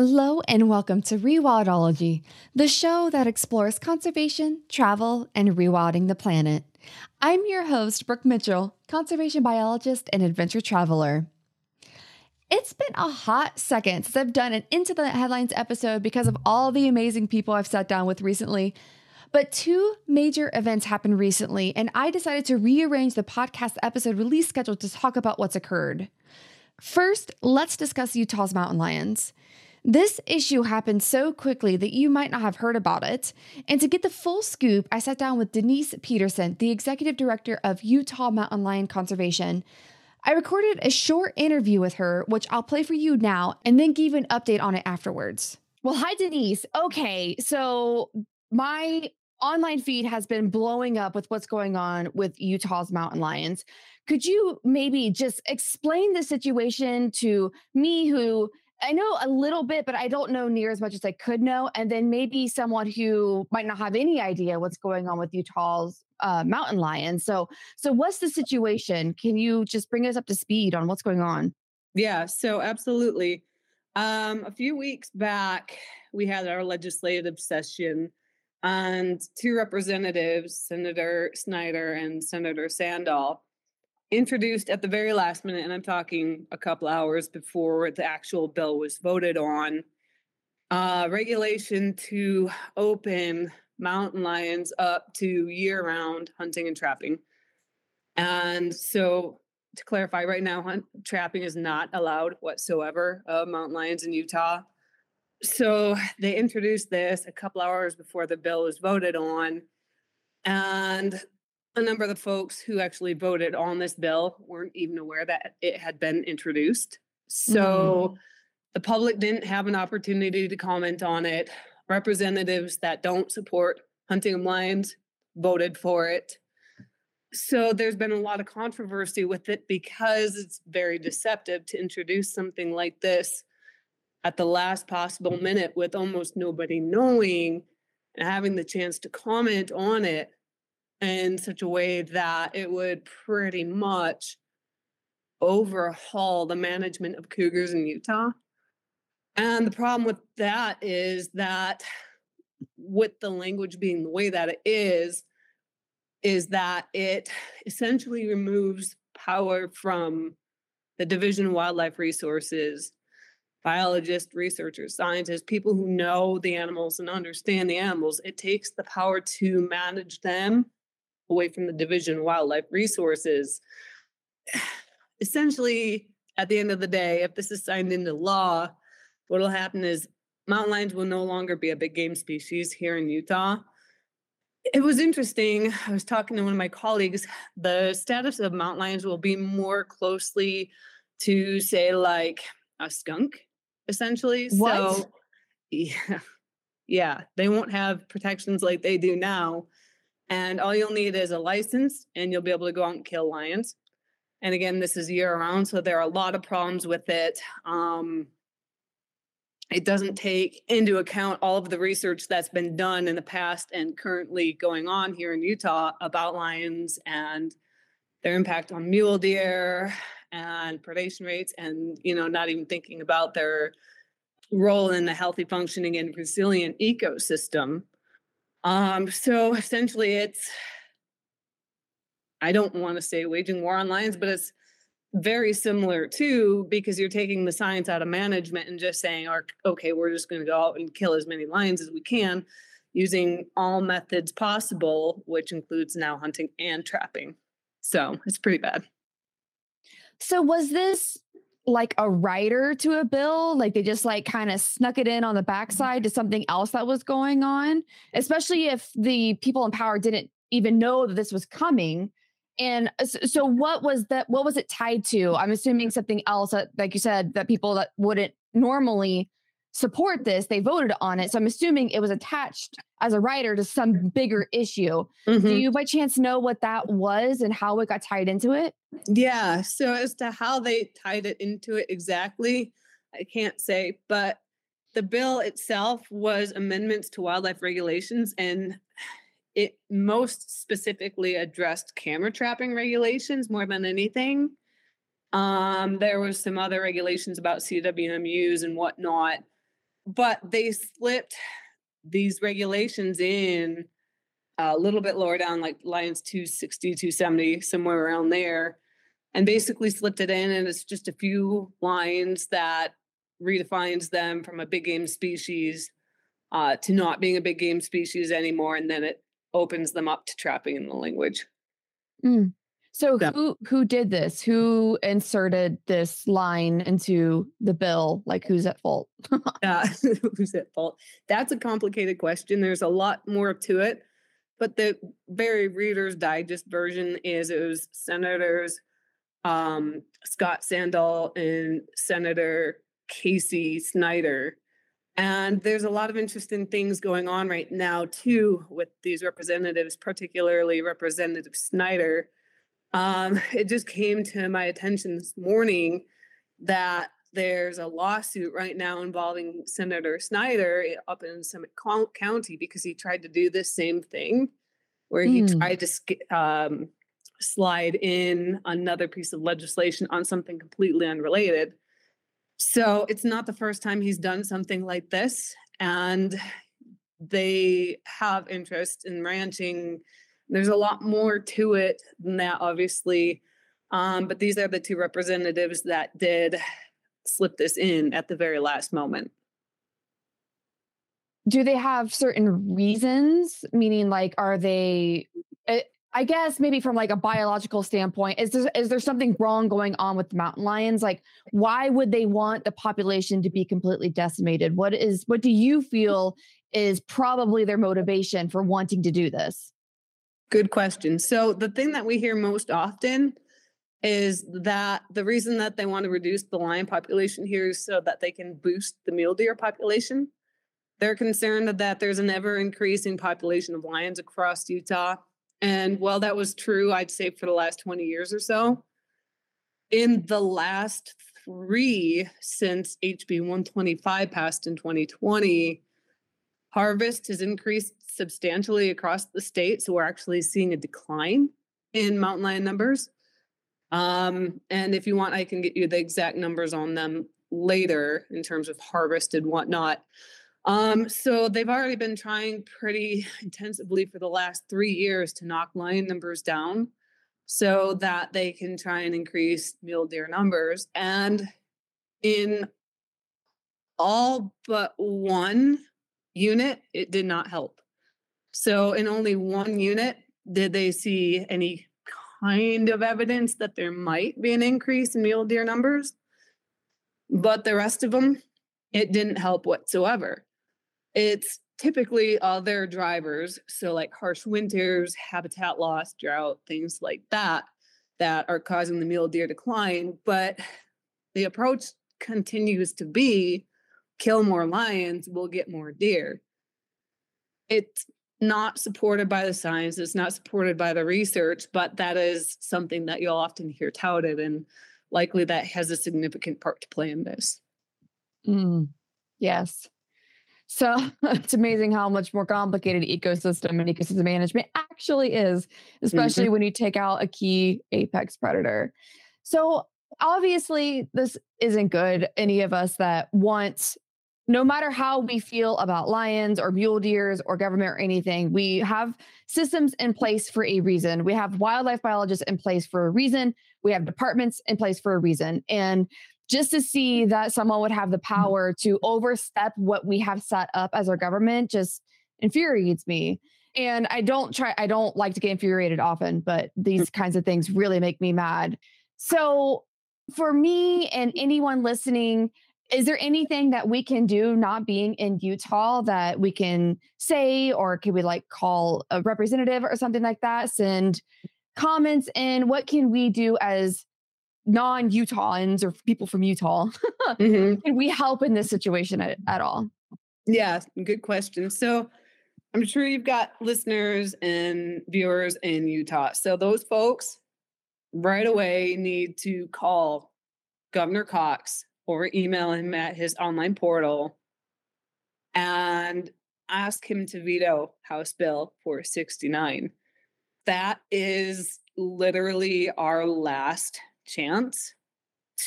Hello and welcome to Rewildology, the show that explores conservation, travel, and rewilding the planet. I'm your host, Brooke Mitchell, conservation biologist and adventure traveler. It's been a hot second since I've done an Into the Headlines episode because of all the amazing people I've sat down with recently. But two major events happened recently, and I decided to rearrange the podcast episode release schedule to talk about what's occurred. First, let's discuss Utah's mountain lions. This issue happened so quickly that you might not have heard about it. And to get the full scoop, I sat down with Denise Peterson, the executive director of Utah Mountain Lion Conservation. I recorded a short interview with her, which I'll play for you now, and then give an update on it afterwards. Well, hi, Denise. Okay, so my online feed has been blowing up with what's going on with Utah's mountain lions. Could you maybe just explain the situation to me, who I know a little bit, but I don't know near as much as I could know. And then maybe someone who might not have any idea what's going on with Utah's uh, mountain lion. So, so what's the situation? Can you just bring us up to speed on what's going on? Yeah, so absolutely. Um, a few weeks back, we had our legislative session, and two representatives, Senator Snider and Senator Sandall, introduced at the very last minute, and I'm talking a couple hours before the actual bill was voted on, uh, regulation to open mountain lions up to year round hunting and trapping. And so, to clarify, right now, hunt, trapping is not allowed whatsoever of mountain lions in Utah. So, they introduced this a couple hours before the bill was voted on. And a number of the folks who actually voted on this bill weren't even aware that it had been introduced. So, mm. the public didn't have an opportunity to comment on it representatives that don't support hunting of lions voted for it. So there's been a lot of controversy with it because it's very deceptive to introduce something like this at the last possible minute with almost nobody knowing and having the chance to comment on it in such a way that it would pretty much overhaul the management of cougars in Utah. And the problem with that is that with the language being the way that it is, is that it essentially removes power from the Division of Wildlife Resources, biologists, researchers, scientists, people who know the animals and understand the animals. It takes the power to manage them away from the Division of Wildlife Resources. Essentially, at the end of the day, if this is signed into law, what will happen is mountain lions will no longer be a big game species here in Utah. It was interesting. I was talking to one of my colleagues. The status of mountain lions will be more closely to, say, like a skunk, essentially. What? So, yeah, yeah, they won't have protections like they do now. And all you'll need is a license, and you'll be able to go out and kill lions. And again, this is year round, so there are a lot of problems with it. Um, it doesn't take into account all of the research that's been done in the past and currently going on here in Utah about lions and their impact on mule deer and predation rates and you know not even thinking about their role in a healthy functioning and resilient ecosystem um so essentially it's i don't want to say waging war on lions but it's very similar too because you're taking the science out of management and just saying okay we're just going to go out and kill as many lions as we can using all methods possible which includes now hunting and trapping. So it's pretty bad. So was this like a rider to a bill like they just like kind of snuck it in on the backside to something else that was going on especially if the people in power didn't even know that this was coming and so what was that what was it tied to? I'm assuming something else that like you said that people that wouldn't normally support this, they voted on it. So I'm assuming it was attached as a rider to some bigger issue. Mm-hmm. Do you by chance know what that was and how it got tied into it? Yeah. So as to how they tied it into it exactly, I can't say, but the bill itself was amendments to wildlife regulations and it most specifically addressed camera trapping regulations more than anything. Um, there was some other regulations about CWMUs and whatnot. But they slipped these regulations in a little bit lower down, like Lions 260, 270, somewhere around there, and basically slipped it in. And it's just a few lines that redefines them from a big game species uh, to not being a big game species anymore. And then it opens them up to trapping in the language. Mm. So yeah. who who did this? Who inserted this line into the bill? Like who's at fault? uh, who's at fault? That's a complicated question. There's a lot more to it, but the very Reader's Digest version is it was Senators um, Scott Sandall and Senator Casey Snider. And there's a lot of interesting things going on right now too with these representatives, particularly Representative Snider um, it just came to my attention this morning that there's a lawsuit right now involving Senator Snider up in Summit County because he tried to do this same thing, where he mm. tried to um, slide in another piece of legislation on something completely unrelated. So it's not the first time he's done something like this, and they have interest in ranching there's a lot more to it than that, obviously. Um, but these are the two representatives that did slip this in at the very last moment. Do they have certain reasons? Meaning, like, are they? Eh, I guess maybe from like a biological standpoint, is there is there something wrong going on with the mountain lions? Like, why would they want the population to be completely decimated? What is what do you feel is probably their motivation for wanting to do this? Good question. So the thing that we hear most often is that the reason that they want to reduce the lion population here is so that they can boost the mule deer population. They're concerned that there's an ever increasing population of lions across Utah. And while that was true, I'd say for the last 20 years or so, in the last three since HB 125 passed in 2020, harvest has increased substantially across the state. So we're actually seeing a decline in mountain lion numbers. Um, and if you want, I can get you the exact numbers on them later in terms of harvest and whatnot. Um, so they've already been trying pretty intensively for the last three years to knock lion numbers down so that they can try and increase mule deer numbers. And in all but one unit, it did not help. So, in only one unit, did they see any kind of evidence that there might be an increase in mule deer numbers? But the rest of them, it didn't help whatsoever. It's typically other drivers, so like harsh winters, habitat loss, drought, things like that, that are causing the mule deer decline. But the approach continues to be kill more lions, we'll get more deer. It's not supported by the science, it's not supported by the research, but that is something that you'll often hear touted, and likely that has a significant part to play in this. Mm, yes. So it's amazing how much more complicated ecosystem and ecosystem management actually is, especially mm-hmm. when you take out a key apex predator. So obviously, this isn't good. Any of us that want no matter how we feel about lions or mule deers or government or anything, we have systems in place for a reason. We have wildlife biologists in place for a reason. We have departments in place for a reason. And just to see that someone would have the mm-hmm. power to overstep what we have set up as our government just infuriates me. And I don't try, I don't like to get infuriated often, but these kinds of things really make me mad. So for me and anyone listening, is there anything that we can do not being in Utah that we can say, or can we like call a representative or something like that? Send comments in. What can we do as non Utahns or people from Utah? mm-hmm. Can we help in this situation at, at all? Yeah, good question. So I'm sure you've got listeners and viewers in Utah. So those folks right away need to call Governor Cox or email him at his online portal and ask him to veto House Bill 469. That is literally our last chance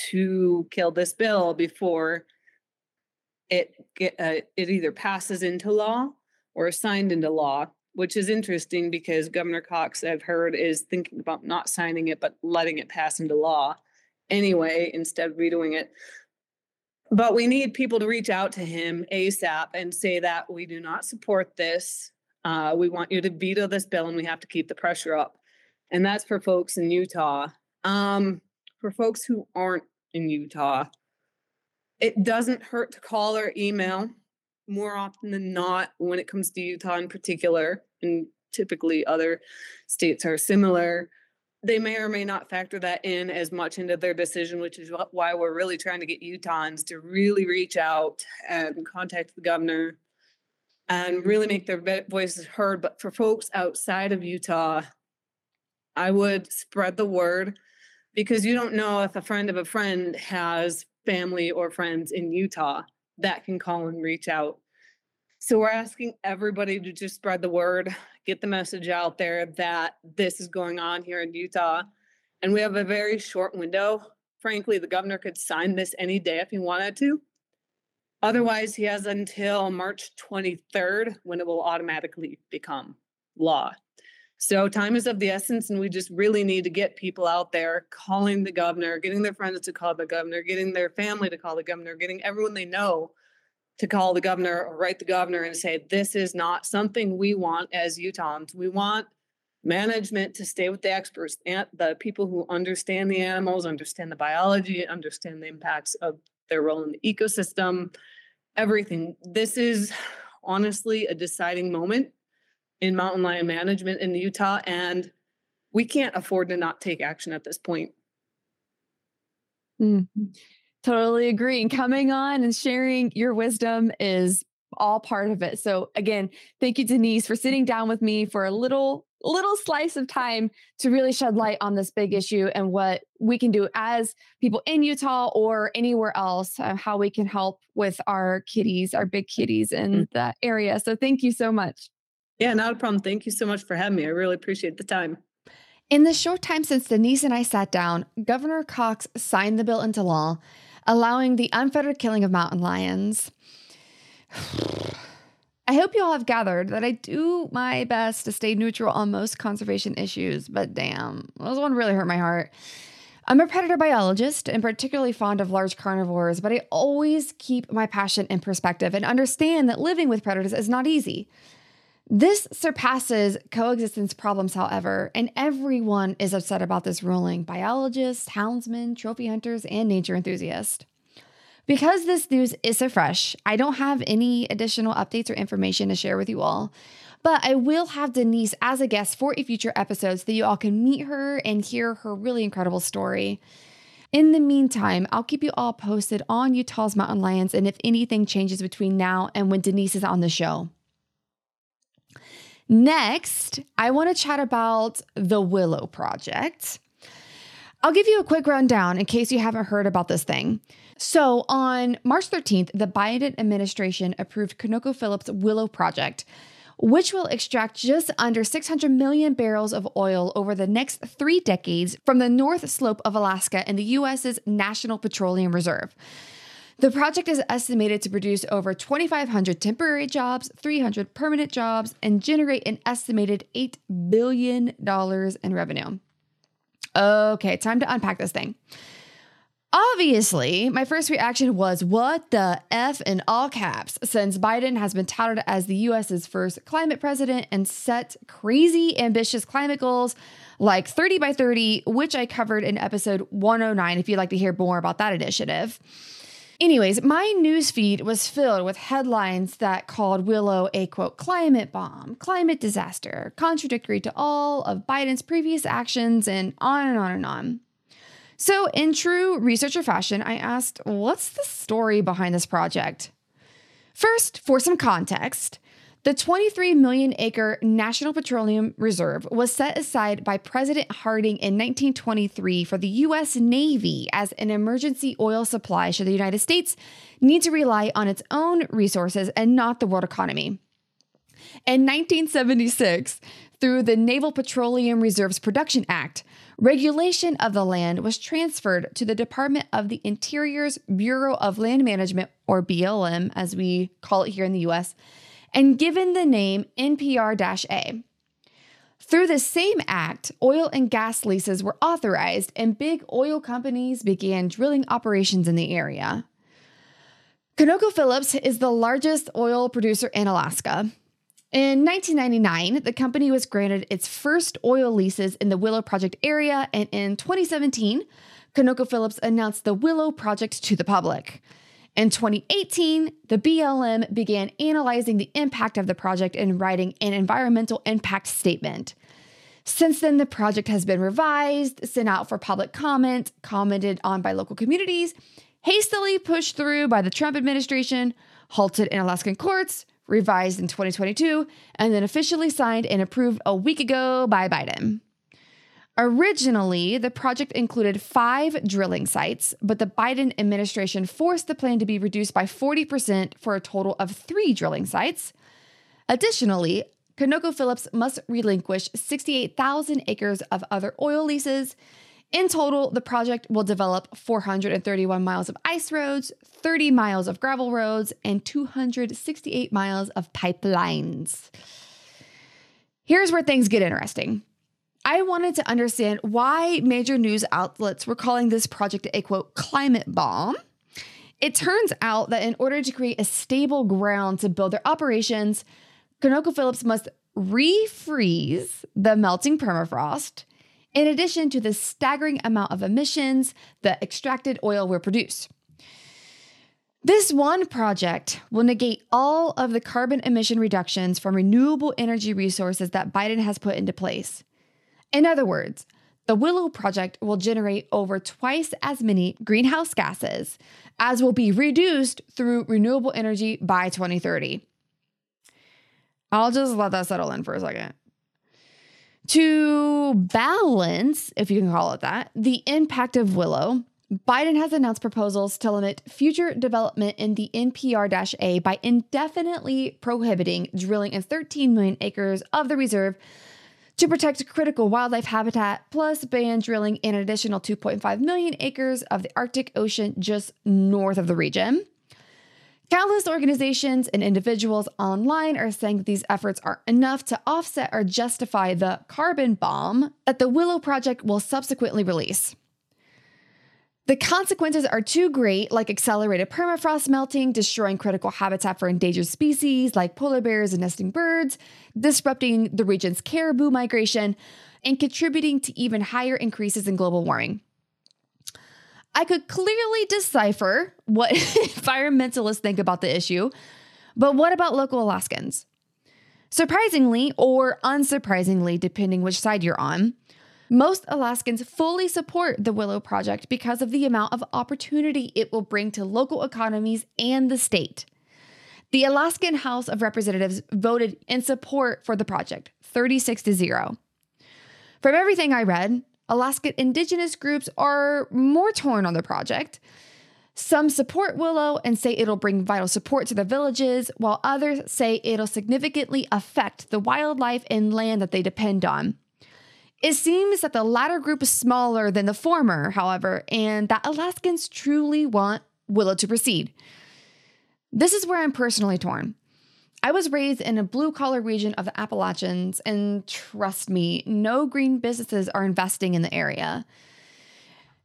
to kill this bill before it get, uh, it either passes into law or is signed into law, which is interesting because Governor Cox, I've heard, is thinking about not signing it but letting it pass into law anyway instead of redoing it. But we need people to reach out to him ASAP and say that we do not support this. Uh, we want you to veto this bill and we have to keep the pressure up. And that's for folks in Utah. Um, for folks who aren't in Utah, it doesn't hurt to call or email more often than not when it comes to Utah in particular, and typically other states are similar they may or may not factor that in as much into their decision, which is why we're really trying to get Utahns to really reach out and contact the governor and really make their voices heard. But for folks outside of Utah, I would spread the word because you don't know if a friend of a friend has family or friends in Utah that can call and reach out. So we're asking everybody to just spread the word get the message out there that this is going on here in Utah. And we have a very short window. Frankly, the governor could sign this any day if he wanted to. Otherwise, he has until March 23rd when it will automatically become law. So time is of the essence, and we just really need to get people out there calling the governor, getting their friends to call the governor, getting their family to call the governor, getting everyone they know to call the governor or write the governor and say, this is not something we want as Utahns. We want management to stay with the experts and the people who understand the animals, understand the biology, understand the impacts of their role in the ecosystem, everything. This is honestly a deciding moment in mountain lion management in Utah, and we can't afford to not take action at this point. Mm-hmm. Totally agree. And coming on and sharing your wisdom is all part of it. So again, thank you, Denise, for sitting down with me for a little little slice of time to really shed light on this big issue and what we can do as people in Utah or anywhere else, uh, how we can help with our kitties, our big kitties in mm-hmm. the area. So thank you so much. Yeah, not a problem. Thank you so much for having me. I really appreciate the time. In the short time since Denise and I sat down, Governor Cox signed the bill into law allowing the unfettered killing of mountain lions. I hope you all have gathered that I do my best to stay neutral on most conservation issues, but damn, this one really hurt my heart. I'm a predator biologist and particularly fond of large carnivores, but I always keep my passion in perspective and understand that living with predators is not easy. This surpasses coexistence problems, however, and everyone is upset about this ruling biologists, houndsmen, trophy hunters, and nature enthusiasts. Because this news is so fresh, I don't have any additional updates or information to share with you all. But I will have Denise as a guest for a future episode so that you all can meet her and hear her really incredible story. In the meantime, I'll keep you all posted on Utah's mountain lions and if anything changes between now and when Denise is on the show. Next, I want to chat about the Willow Project. I'll give you a quick rundown in case you haven't heard about this thing. So, on March 13th, the Biden administration approved ConocoPhillips Willow Project, which will extract just under 600 million barrels of oil over the next three decades from the North Slope of Alaska in the U.S.'s National Petroleum Reserve. The project is estimated to produce over 2,500 temporary jobs, 300 permanent jobs, and generate an estimated $8 billion in revenue. Okay, time to unpack this thing. Obviously, my first reaction was, what the F in all caps, since Biden has been touted as the US's first climate president and set crazy ambitious climate goals like 30 by 30, which I covered in episode 109 if you'd like to hear more about that initiative. Anyways, my newsfeed was filled with headlines that called Willow a quote climate bomb, climate disaster, contradictory to all of Biden's previous actions, and on and on and on. So, in true researcher fashion, I asked, what's the story behind this project? First, for some context, the 23 million acre National Petroleum Reserve was set aside by President Harding in 1923 for the U.S. Navy as an emergency oil supply should the United States need to rely on its own resources and not the world economy. In 1976, through the Naval Petroleum Reserves Production Act, regulation of the land was transferred to the Department of the Interior's Bureau of Land Management, or BLM, as we call it here in the US, and given the name NPR A. Through the same act, oil and gas leases were authorized and big oil companies began drilling operations in the area. ConocoPhillips is the largest oil producer in Alaska. In 1999, the company was granted its first oil leases in the Willow Project area, and in 2017, ConocoPhillips announced the Willow Project to the public. In 2018, the BLM began analyzing the impact of the project and writing an environmental impact statement. Since then, the project has been revised, sent out for public comment, commented on by local communities, hastily pushed through by the Trump administration, halted in Alaskan courts, revised in 2022, and then officially signed and approved a week ago by Biden. Originally, the project included five drilling sites, but the Biden administration forced the plan to be reduced by 40% for a total of three drilling sites. Additionally, ConocoPhillips must relinquish 68,000 acres of other oil leases. In total, the project will develop 431 miles of ice roads, 30 miles of gravel roads, and 268 miles of pipelines. Here's where things get interesting. I wanted to understand why major news outlets were calling this project a quote climate bomb. It turns out that in order to create a stable ground to build their operations, ConocoPhillips must refreeze the melting permafrost, in addition to the staggering amount of emissions the extracted oil will produce. This one project will negate all of the carbon emission reductions from renewable energy resources that Biden has put into place. In other words, the Willow Project will generate over twice as many greenhouse gases as will be reduced through renewable energy by 2030. I'll just let that settle in for a second. To balance, if you can call it that, the impact of Willow, Biden has announced proposals to limit future development in the NPR A by indefinitely prohibiting drilling in 13 million acres of the reserve to protect critical wildlife habitat, plus ban drilling in an additional 2.5 million acres of the Arctic Ocean just north of the region. Countless organizations and individuals online are saying that these efforts are enough to offset or justify the carbon bomb that the Willow Project will subsequently release. The consequences are too great, like accelerated permafrost melting, destroying critical habitat for endangered species like polar bears and nesting birds, disrupting the region's caribou migration, and contributing to even higher increases in global warming. I could clearly decipher what environmentalists think about the issue, but what about local Alaskans? Surprisingly, or unsurprisingly, depending which side you're on, most Alaskans fully support the Willow Project because of the amount of opportunity it will bring to local economies and the state. The Alaskan House of Representatives voted in support for the project, 36 to 0. From everything I read, Alaska Indigenous groups are more torn on the project. Some support Willow and say it'll bring vital support to the villages, while others say it'll significantly affect the wildlife and land that they depend on. It seems that the latter group is smaller than the former, however, and that Alaskans truly want Willow to proceed. This is where I'm personally torn. I was raised in a blue collar region of the Appalachians, and trust me, no green businesses are investing in the area.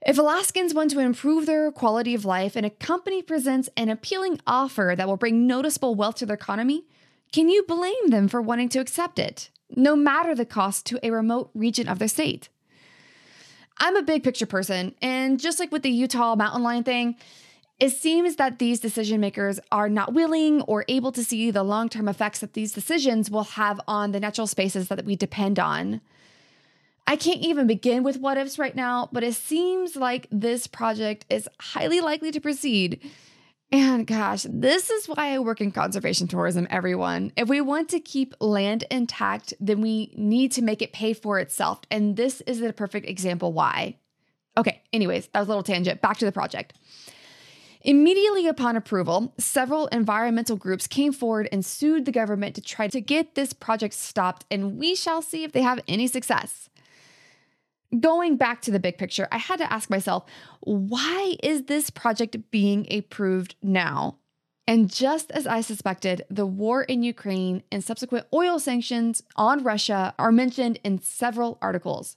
If Alaskans want to improve their quality of life and a company presents an appealing offer that will bring noticeable wealth to their economy, can you blame them for wanting to accept it, no matter the cost to a remote region of their state? I'm a big picture person, and just like with the Utah mountain lion thing, it seems that these decision makers are not willing or able to see the long term effects that these decisions will have on the natural spaces that we depend on. I can't even begin with what ifs right now, but it seems like this project is highly likely to proceed. And gosh, this is why I work in conservation tourism, everyone. If we want to keep land intact, then we need to make it pay for itself. And this is the perfect example why. Okay, anyways, that was a little tangent. Back to the project. Immediately upon approval, several environmental groups came forward and sued the government to try to get this project stopped, and we shall see if they have any success. Going back to the big picture, I had to ask myself, why is this project being approved now? And just as I suspected, the war in Ukraine and subsequent oil sanctions on Russia are mentioned in several articles.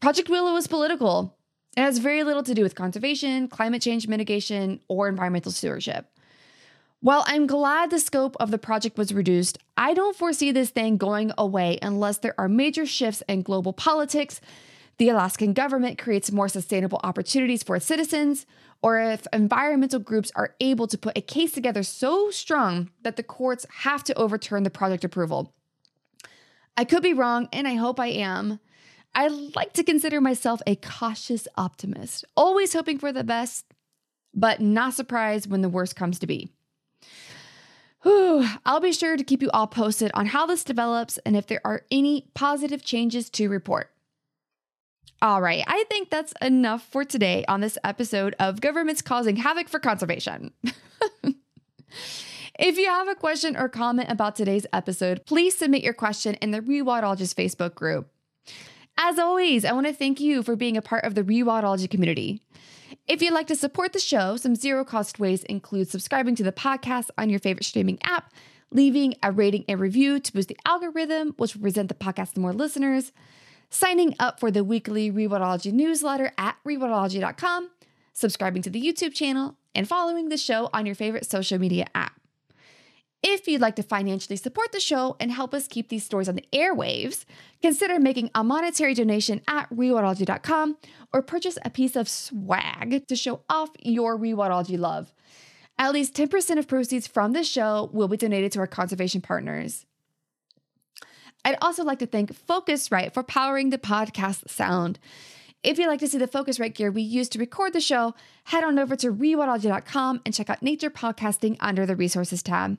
Project Willow is political. It has very little to do with conservation, climate change mitigation, or environmental stewardship. While I'm glad the scope of the project was reduced, I don't foresee this thing going away unless there are major shifts in global politics, the Alaskan government creates more sustainable opportunities for its citizens, or if environmental groups are able to put a case together so strong that the courts have to overturn the project approval. I could be wrong, and I hope I am. I like to consider myself a cautious optimist, always hoping for the best, but not surprised when the worst comes to be. Whew, I'll be sure to keep you all posted on how this develops and if there are any positive changes to report. All right, I think that's enough for today on this episode of Governments Causing Havoc for Conservation. if you have a question or comment about today's episode, please submit your question in the Rewildologist Facebook group. As always, I want to thank you for being a part of the Rewildology community. If you'd like to support the show, some zero cost ways include subscribing to the podcast on your favorite streaming app, leaving a rating and review to boost the algorithm, which will present the podcast to more listeners, signing up for the weekly Rewildology newsletter at rewildology.com, subscribing to the YouTube channel, and following the show on your favorite social media app. If you'd like to financially support the show and help us keep these stories on the airwaves, consider making a monetary donation at rewildology.com or purchase a piece of swag to show off your rewildology love. At least 10% of proceeds from this show will be donated to our conservation partners. I'd also like to thank Focusrite for powering the podcast sound. If you'd like to see the Focusrite gear we use to record the show, head on over to rewildology.com and check out Nature Podcasting under the Resources tab.